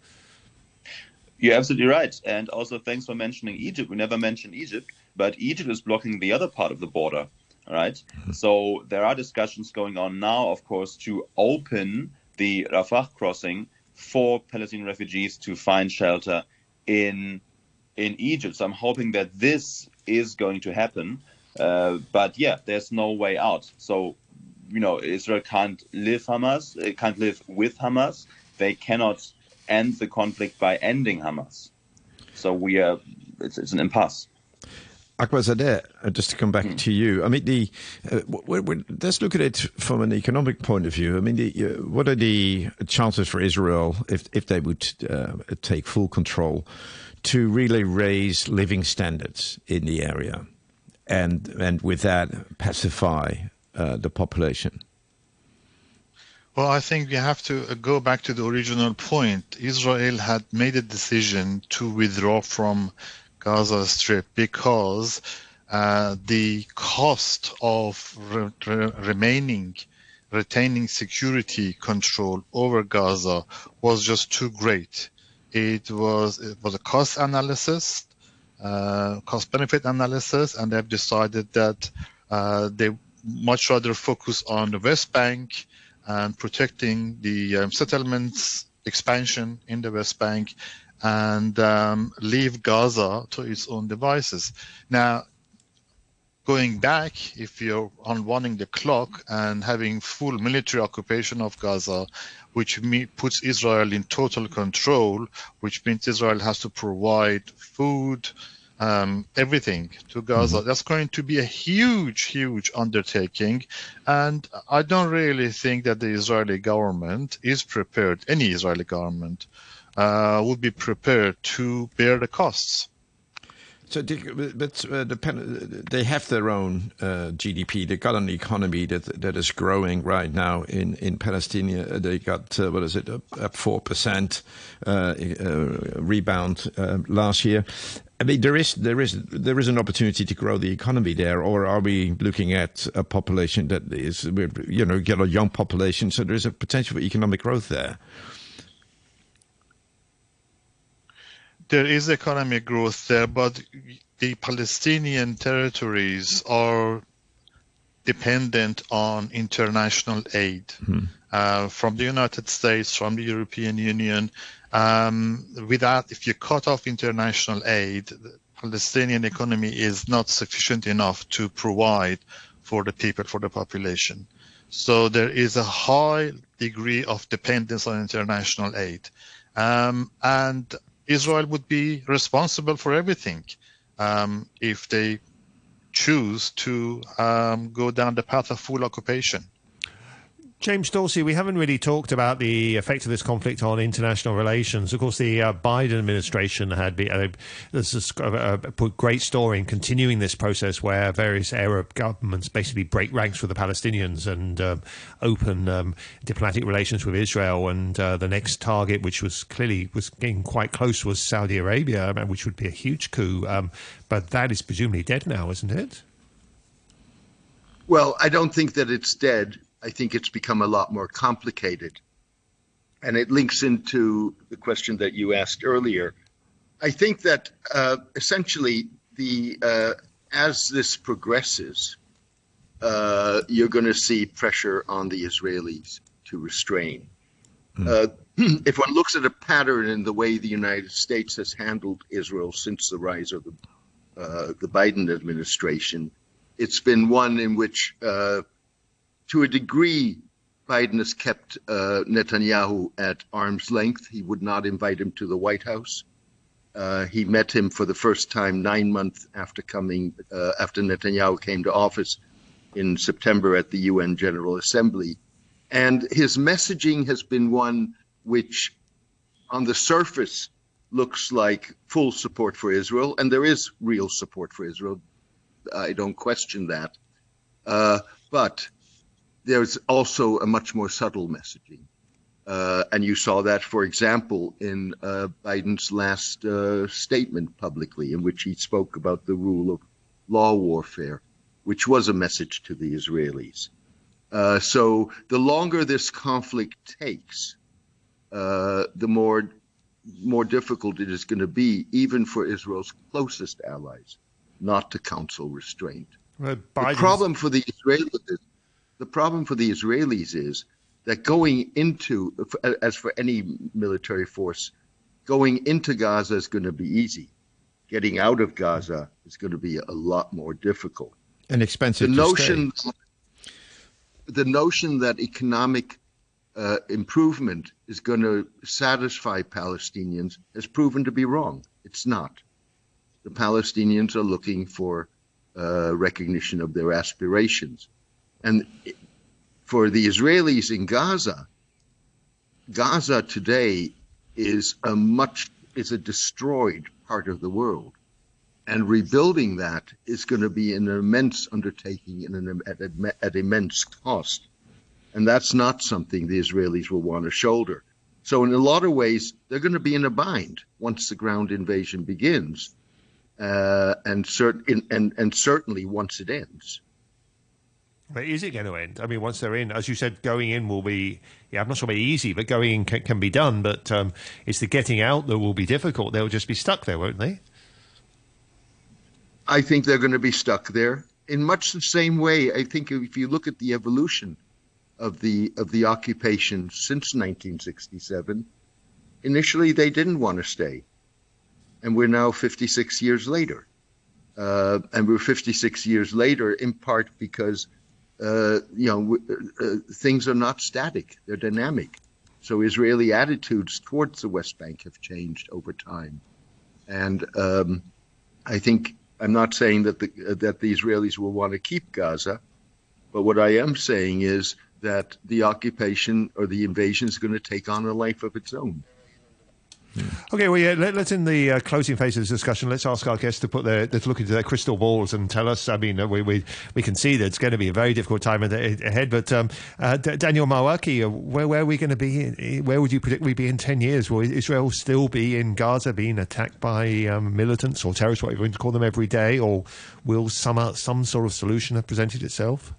You're absolutely right. And also, thanks for mentioning Egypt. We never mentioned Egypt but Egypt is blocking the other part of the border, right? Mm-hmm. So there are discussions going on now, of course, to open the Rafah crossing for Palestinian refugees to find shelter in in Egypt. So I'm hoping that this is going to happen. Uh, but yeah, there's no way out. So you know, Israel can't live Hamas, it can't live with Hamas. They cannot end the conflict by ending Hamas. So we are, it's, it's an impasse. Akbar uh, just to come back mm. to you. I mean, the uh, we're, we're, let's look at it from an economic point of view. I mean, the, uh, what are the chances for Israel if if they would uh, take full control to really raise living standards in the area, and and with that pacify uh, the population? Well, I think we have to uh, go back to the original point. Israel had made a decision to withdraw from Gaza Strip because uh, the cost of re- re- remaining retaining security control over Gaza was just too great. It was it was a cost analysis, uh, cost benefit analysis, and they've decided that uh, they much rather focus on the West Bank and protecting the um, settlements expansion in the West Bank and um, leave Gaza to its own devices. Now, going back, if you're unwinding the clock and having full military occupation of Gaza, which me- puts Israel in total control, which means Israel has to provide food, um, everything to Gaza. Mm-hmm. That's going to be a huge, huge undertaking. And I don't really think that the Israeli government is prepared, any Israeli government, uh, would be prepared to bear the costs. So, but uh, the, they have their own uh, GDP. They got an economy that that is growing right now in in Palestine. Uh, they got uh, what is it, up four percent uh, rebound last year. I mean, there is there is there is an opportunity to grow the economy there, or are we looking at a population that is, you know, get a young population, so there is a potential for economic growth there. There is economic growth there, but the Palestinian territories are dependent on international aid hmm. uh, from the United States, from the European Union. Um, without, if you cut off international aid, the Palestinian economy is not sufficient enough to provide for the people, for the population. So there is a high degree of dependence on international aid. Um, and Israel would be responsible for everything um, if they choose to um, go down the path of full occupation. James Dorsey, we haven't really talked about the effect of this conflict on international relations. Of course, the uh, Biden administration had uh, this a, great story in continuing this process where various Arab governments basically break ranks with the Palestinians and um, open um, diplomatic relations with Israel. And uh, the next target, which was clearly was getting quite close, was Saudi Arabia, which would be a huge coup. Um, but that is presumably dead now, isn't it? Well, I don't think that it's dead. I think it's become a lot more complicated. And it links into the question that you asked earlier. I think that uh, essentially the uh, as this progresses, uh, you're going to see pressure on the Israelis to restrain. Mm. <clears throat> if one looks at a pattern in the way the United States has handled Israel since the rise of the uh, the Biden administration, it's been one in which uh, to a degree, Biden has kept uh, Netanyahu at arm's length. He would not invite him to the White House. Uh, he met him for the first time nine months after coming uh, after Netanyahu came to office in September at the UN General Assembly, and his messaging has been one which, on the surface, looks like full support for Israel, and there is real support for Israel. I don't question that, uh, but there's also a much more subtle messaging. Uh, and you saw that, for example, in uh, Biden's last uh, statement publicly, in which he spoke about the rule of law warfare, which was a message to the Israelis. Uh, so the longer this conflict takes, uh, the more more difficult it is going to be, even for Israel's closest allies, not to counsel restraint. The problem for the Israelis, the problem for the Israelis is that going into, as for any military force, going into Gaza is going to be easy. Getting out of Gaza is going to be a lot more difficult. And expensive. The notion, the notion that economic uh, improvement is going to satisfy Palestinians has proven to be wrong. It's not. The Palestinians are looking for uh, recognition of their aspirations. And for the Israelis in Gaza, Gaza today is a much is a destroyed part of the world, and rebuilding that is going to be an immense undertaking and an, at, at immense cost, and that's not something the Israelis will want to shoulder. So, in a lot of ways, they're going to be in a bind once the ground invasion begins, uh, and, cert- in, and, and certainly once it ends. But is it going to end? I mean, once they're in, as you said, going in will be, yeah, I'm not sure it'll be easy, but going in can, can be done. But um, it's the getting out that will be difficult. They'll just be stuck there, won't they? I think they're going to be stuck there in much the same way. I think if you look at the evolution of the of the occupation since 1967, initially they didn't want to stay, and we're now 56 years later. Uh, and we're 56 years later in part because uh, you know, uh, uh, things are not static; they're dynamic. So Israeli attitudes towards the West Bank have changed over time, and um, I think I'm not saying that the that the Israelis will want to keep Gaza, but what I am saying is that the occupation or the invasion is going to take on a life of its own. Okay, well, yeah, let, us in the uh, closing phase of this discussion, let's ask our guests to put their, to look into their crystal balls and tell us. I mean, uh, we we, we can see that it's going to be a very difficult time ahead. But um, uh, Daniel Marwecki, uh, where where are we going to be? Where would you predict we'd be in ten years? Will Israel still be in Gaza, being attacked by um, militants or terrorists, whatever you want to call them, every day, or will some uh, some sort of solution have presented itself?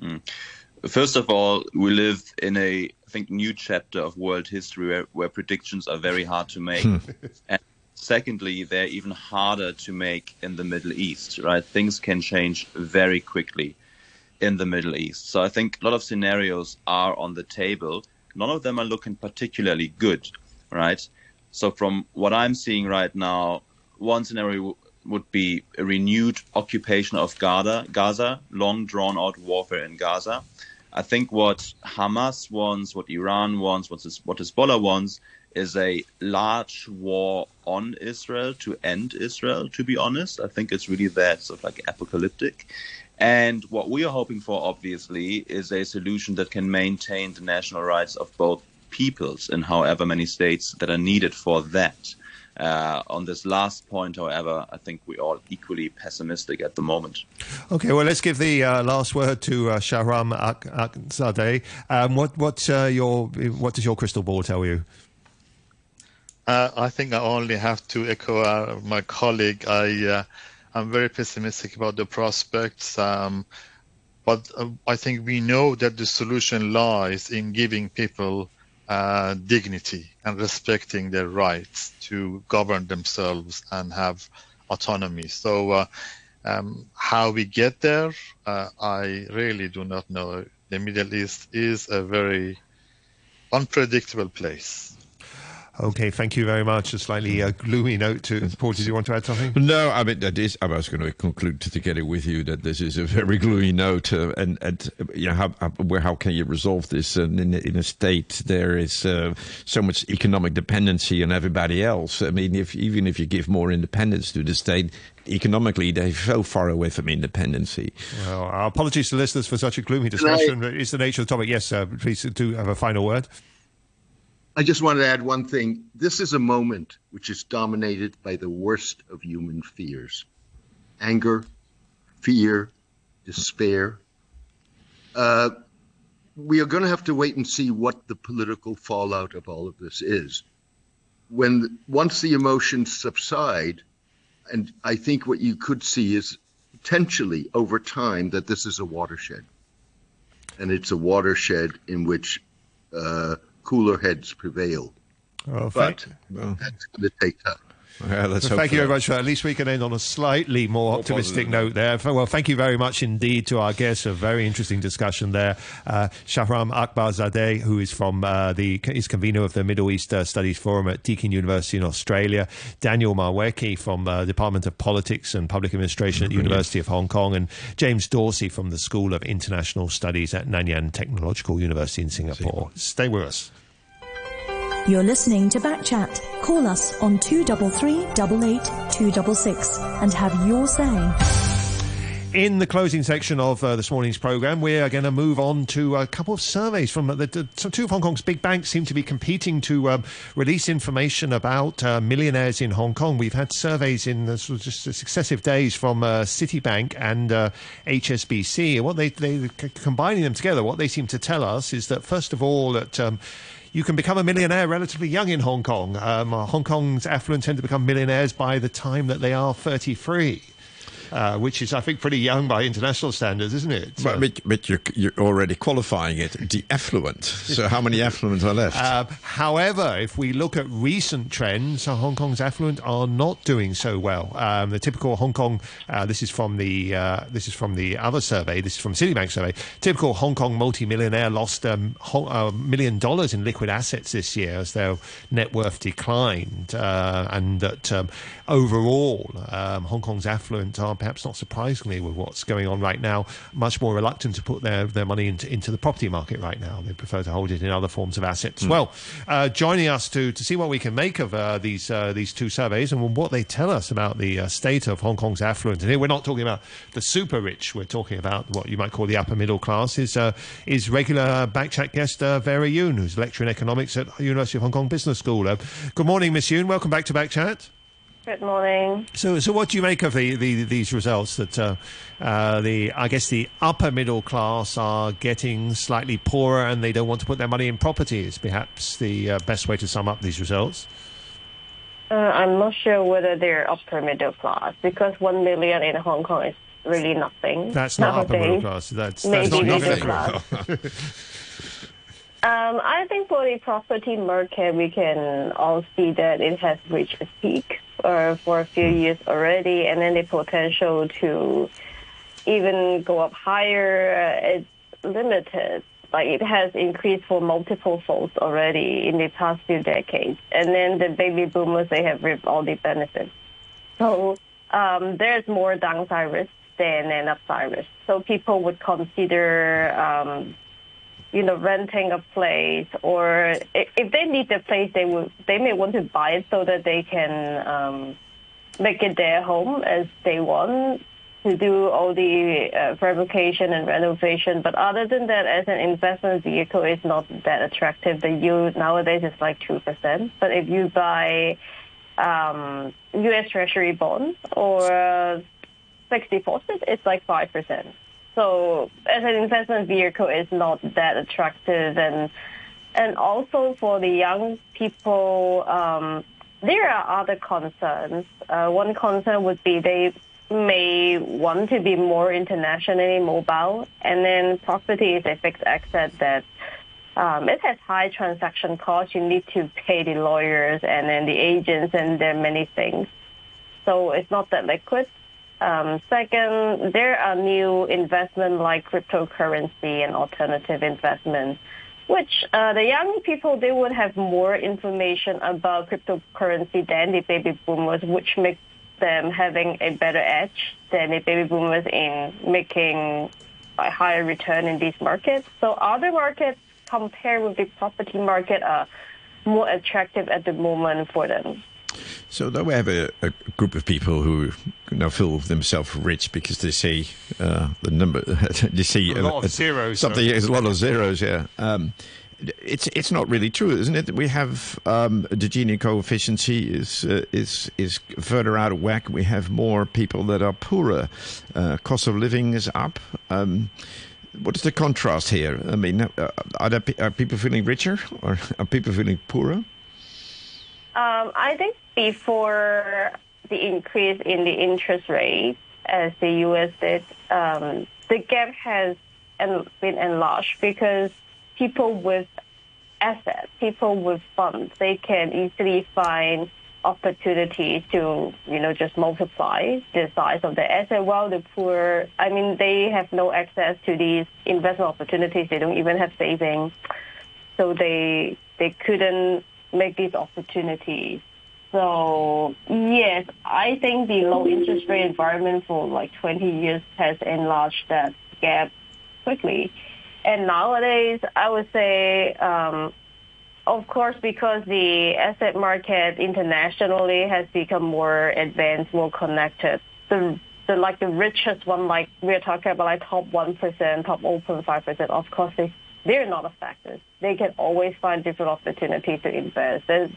Mm. First of all, we live in a think new chapter of world history where, where predictions are very hard to make. Hmm. <laughs> and secondly, they're even harder to make in the Middle East, right? Things can change very quickly in the Middle East. So I think a lot of scenarios are on the table. None of them are looking particularly good, right? So from what I'm seeing right now, one scenario would be a renewed occupation of Gaza, Gaza, long drawn out warfare in Gaza. I think what Hamas wants, what Iran wants, what, what Hezbollah wants, is a large war on Israel to end Israel. To be honest, I think it's really that sort of like apocalyptic. And what we are hoping for, obviously, is a solution that can maintain the national rights of both peoples in however many states that are needed for that. Uh, on this last point, however, I think we're all equally pessimistic at the moment. Okay, well, let's give the uh, last word to uh, Shahram Akbarzadeh. Um, what, what, uh, your, what does your crystal ball tell you? Uh, I think I only have to echo uh, my colleague. I, I'm very pessimistic about the prospects. Um, but I think we know that the solution lies in giving people uh, dignity and respecting their rights to govern themselves and have autonomy. So, uh, um, how we get there, uh, I really do not know. The Middle East is a very unpredictable place. Okay, thank you very much. A slightly uh, gloomy note to Paul. Did you want to add something? No, I mean that is. I was going to conclude together with you that this is a very gloomy note, uh, and and uh, you know how, how where how can you resolve this? And in, in a state there is uh, so much economic dependency on everybody else. I mean, if even if you give more independence to the state, economically they're so far away from independency. Well, our apologies to listeners for such a gloomy discussion. It's the nature of the topic. Yes, uh, please do have a final word. I just wanted to add one thing. This is a moment which is dominated by the worst of human fears anger, fear, despair. Uh, we are going to have to wait and see what the political fallout of all of this is. When once the emotions subside, and I think what you could see is potentially over time that this is a watershed, and it's a watershed in which uh, cooler heads prevail. Oh, but thank, well, that's going to take time. Yeah, let's well, thank you very much. At least we can end on a slightly more, more optimistic note there. Well, thank you very much indeed to our guests. A very interesting discussion there. Uh, Shahram Akbarzadeh, who is from uh, the is convener of the Middle East uh, Studies Forum at Deakin University in Australia. Daniel Marwecki from uh, Department of Politics and Public Administration at the University of Hong Kong, and James Dorsey from the School of International Studies at Nanyang Technological University in Singapore. Stay with us. You're listening to Backchat. Call us on 233 266 and have your say. In the closing section of uh, this morning's programme, we are going to move on to a couple of surveys from the, the, two of Hong Kong's big banks seem to be competing to um, release information about uh, millionaires in Hong Kong. We've had surveys in the, sort of just successive days from uh, Citibank and HSBC. And what they, they combining them together, what they seem to tell us is that first of all, that um, you can become a millionaire relatively young in Hong Kong. Um, Hong Kong's affluent tend to become millionaires by the time that they are 33 uh, which is, I think, pretty young by international standards, isn't it? But, but, but you're, you're, already qualifying it the affluent. So how many affluent are left? Uh, however, if we look at recent trends, uh, Hong Kong's affluent are not doing so well. Um, the typical Hong Kong, uh, this is from the uh, this is from the other survey. This is from Citibank survey. Typical Hong Kong multimillionaire lost um, a um, million dollars in liquid assets this year as their net worth declined, uh, and that um, overall um, Hong Kong's affluent are perhaps not surprisingly, with what's going on right now, much more reluctant to put their, their money into, into the property market right now. They prefer to hold it in other forms of assets. Mm. Well, uh, joining us to, to see what we can make of uh, these uh, these two surveys and what they tell us about the uh, state of Hong Kong's affluence. And here we're not talking about the super rich, we're talking about what you might call the upper middle class, is, uh, is regular Backchat guest uh, Vera Yuen, who's lecturer in economics at University of Hong Kong Business School. good morning, Miss Yuen. Welcome back to Backchat. Good morning. So, so what do you make of the, the these results? That uh, uh, the I guess the upper middle class are getting slightly poorer, and they don't want to put their money in properties. Perhaps the uh, best way to sum up these results. Uh, I'm not sure whether they're upper middle class because one million in Hong Kong is really nothing. That's not upper middle class. That's, that's not middle class. <laughs> Um, I think for the property market, we can all see that it has reached a peak uh, for a few hmm. years already, and then the potential to even go up higher uh, is limited. Like it has increased for multiple folds already in the past few decades, and then the baby boomers they have reaped all the benefits. So um, there's more downside risk than an upside risk. So people would consider um, you know, renting a place, or if they need the place, they will they may want to buy it so that they can um, make it their home as they want to do all the uh, fabrication and renovation. But other than that, as an investment vehicle, it's not that attractive. The yield nowadays is like two percent. But if you buy um, U.S. Treasury bonds or fixed deposit, it's like five percent. So as an investment vehicle, it's not that attractive, and and also for the young people, um, there are other concerns. Uh, one concern would be they may want to be more internationally mobile, and then property is a fixed asset that um, it has high transaction costs. You need to pay the lawyers and then the agents, and there are many things. So it's not that liquid. Um, second, there are new investment like cryptocurrency and alternative investments, which uh, the young people they would have more information about cryptocurrency than the baby boomers, which makes them having a better edge than the baby boomers in making a higher return in these markets. So other markets compared with the property market are more attractive at the moment for them. So though we have a, a, group of people who now feel themselves rich because they see uh, the number, <laughs> they see a lot of zeros. Something, there's a lot of zeros, yeah. Um, it's it's not really true, isn't it? We have um, the Gini coefficient is uh, is is further out of whack. We have more people that are poorer. Uh, cost of living is up. Um, what is the contrast here? I mean, uh, are, there, are people feeling richer or <laughs> are people feeling poorer? Um, I think before the increase in the interest rate, as the U.S. did, um, the gap has been enlarged because people with assets, people with funds, they can easily find opportunities to, you know, just multiply the size of the asset while the poor, I mean, they have no access to these investment opportunities. They don't even have savings. So they, they couldn't make these opportunities. So yes, I think the low interest rate environment for like 20 years has enlarged that gap quickly. And nowadays, I would say, um, of course, because the asset market internationally has become more advanced, more connected, the the like the richest one, like we're talking about, like top one percent, top 0.5 percent. Of course, they they're not affected. They can always find different opportunities to invest. And,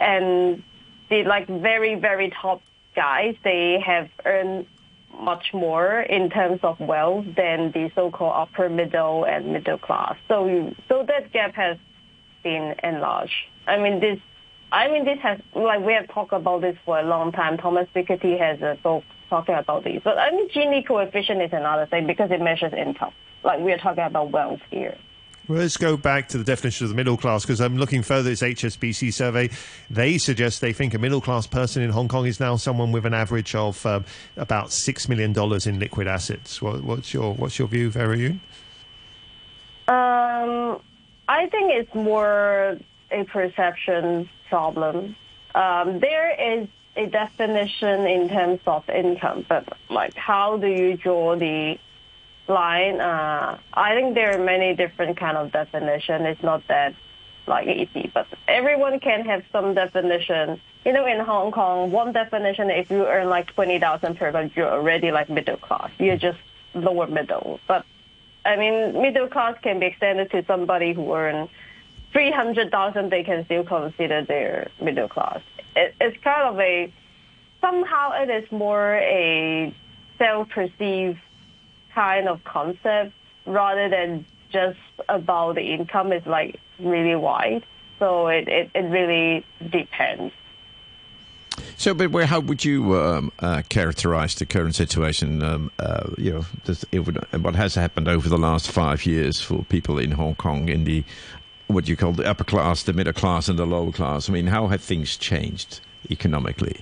and the like very, very top guys, they have earned much more in terms of wealth than the so-called upper middle and middle class. So, so that gap has been enlarged. I mean, this, I mean, this has, like, we have talked about this for a long time. Thomas Piketty has uh, a book talking about this. But I mean, Gini coefficient is another thing because it measures income. Like, we are talking about wealth here. Well, let's go back to the definition of the middle class because I'm looking further. This HSBC survey, they suggest they think a middle class person in Hong Kong is now someone with an average of um, about six million dollars in liquid assets. What, what's your what's your view, Vera? Um, I think it's more a perception problem. Um, there is a definition in terms of income, but like how do you draw the line, uh, I think there are many different kind of definition. It's not that like easy, but everyone can have some definition. You know, in Hong Kong, one definition, if you earn like 20,000 per month, you're already like middle class. You're just lower middle. But I mean, middle class can be extended to somebody who earn 300,000, they can still consider their middle class. It, it's kind of a, somehow it is more a self-perceived kind of concept rather than just about the income is like really wide. So it, it, it really depends. So, but where, how would you um, uh, characterize the current situation? Um, uh, you know, would, what has happened over the last five years for people in Hong Kong in the what you call the upper class, the middle class, and the lower class? I mean, how have things changed economically?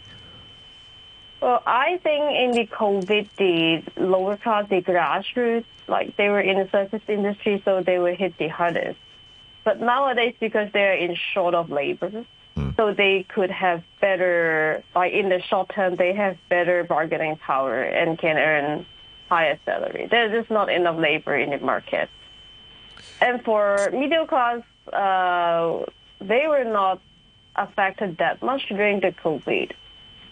Well, I think in the COVID, the lower class, the grassroots, like they were in the service industry, so they were hit the hardest. But nowadays, because they're in short of labor, mm. so they could have better, like in the short term, they have better bargaining power and can earn higher salary. There's just not enough labor in the market. And for middle class, uh, they were not affected that much during the COVID.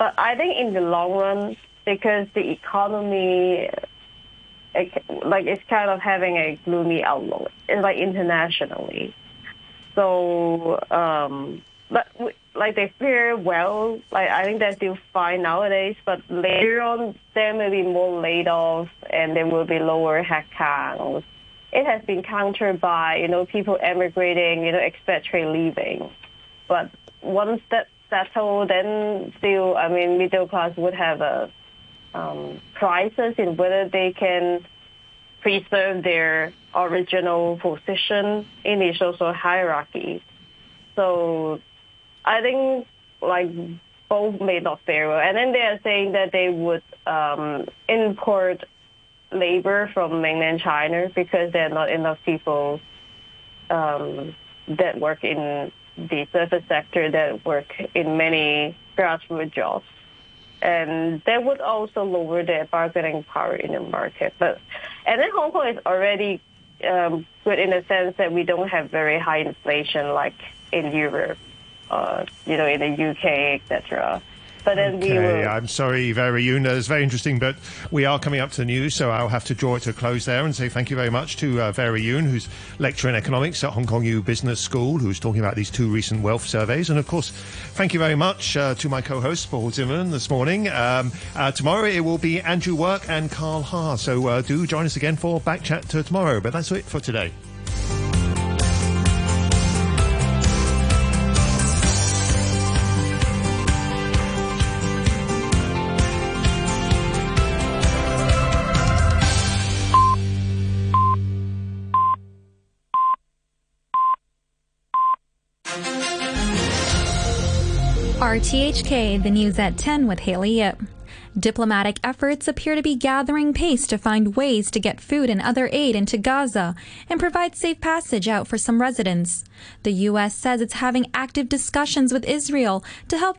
But I think in the long run, because the economy, it, like it's kind of having a gloomy outlook, like internationally. So, um, but like they fare well. Like I think they're still fine nowadays. But later on, there may be more laid offs and there will be lower headcounts. It has been countered by you know people emigrating, you know expatriate leaving. But once that settle, then still, I mean, middle class would have a um, crisis in whether they can preserve their original position in the social hierarchy. So I think like both may not fare well. And then they are saying that they would um, import labor from mainland China because there are not enough people um, that work in the service sector that work in many grassroots jobs. And that would also lower their bargaining power in the market. But and then Hong Kong is already um, good in the sense that we don't have very high inflation like in Europe, uh, you know, in the UK, etc. But then okay, we will. I'm sorry, Vera Yuen. It's very interesting, but we are coming up to the news, so I'll have to draw it to a close there and say thank you very much to uh, Vera Yuen, who's lecturer in economics at Hong Kong U Business School, who's talking about these two recent wealth surveys. And of course, thank you very much uh, to my co-host Paul Zimmerman this morning. Um, uh, tomorrow it will be Andrew Work and Carl Ha. So uh, do join us again for back chat to tomorrow. But that's it for today. RTHK, the news at 10 with Haley Yip. Diplomatic efforts appear to be gathering pace to find ways to get food and other aid into Gaza and provide safe passage out for some residents. The U.S. says it's having active discussions with Israel to help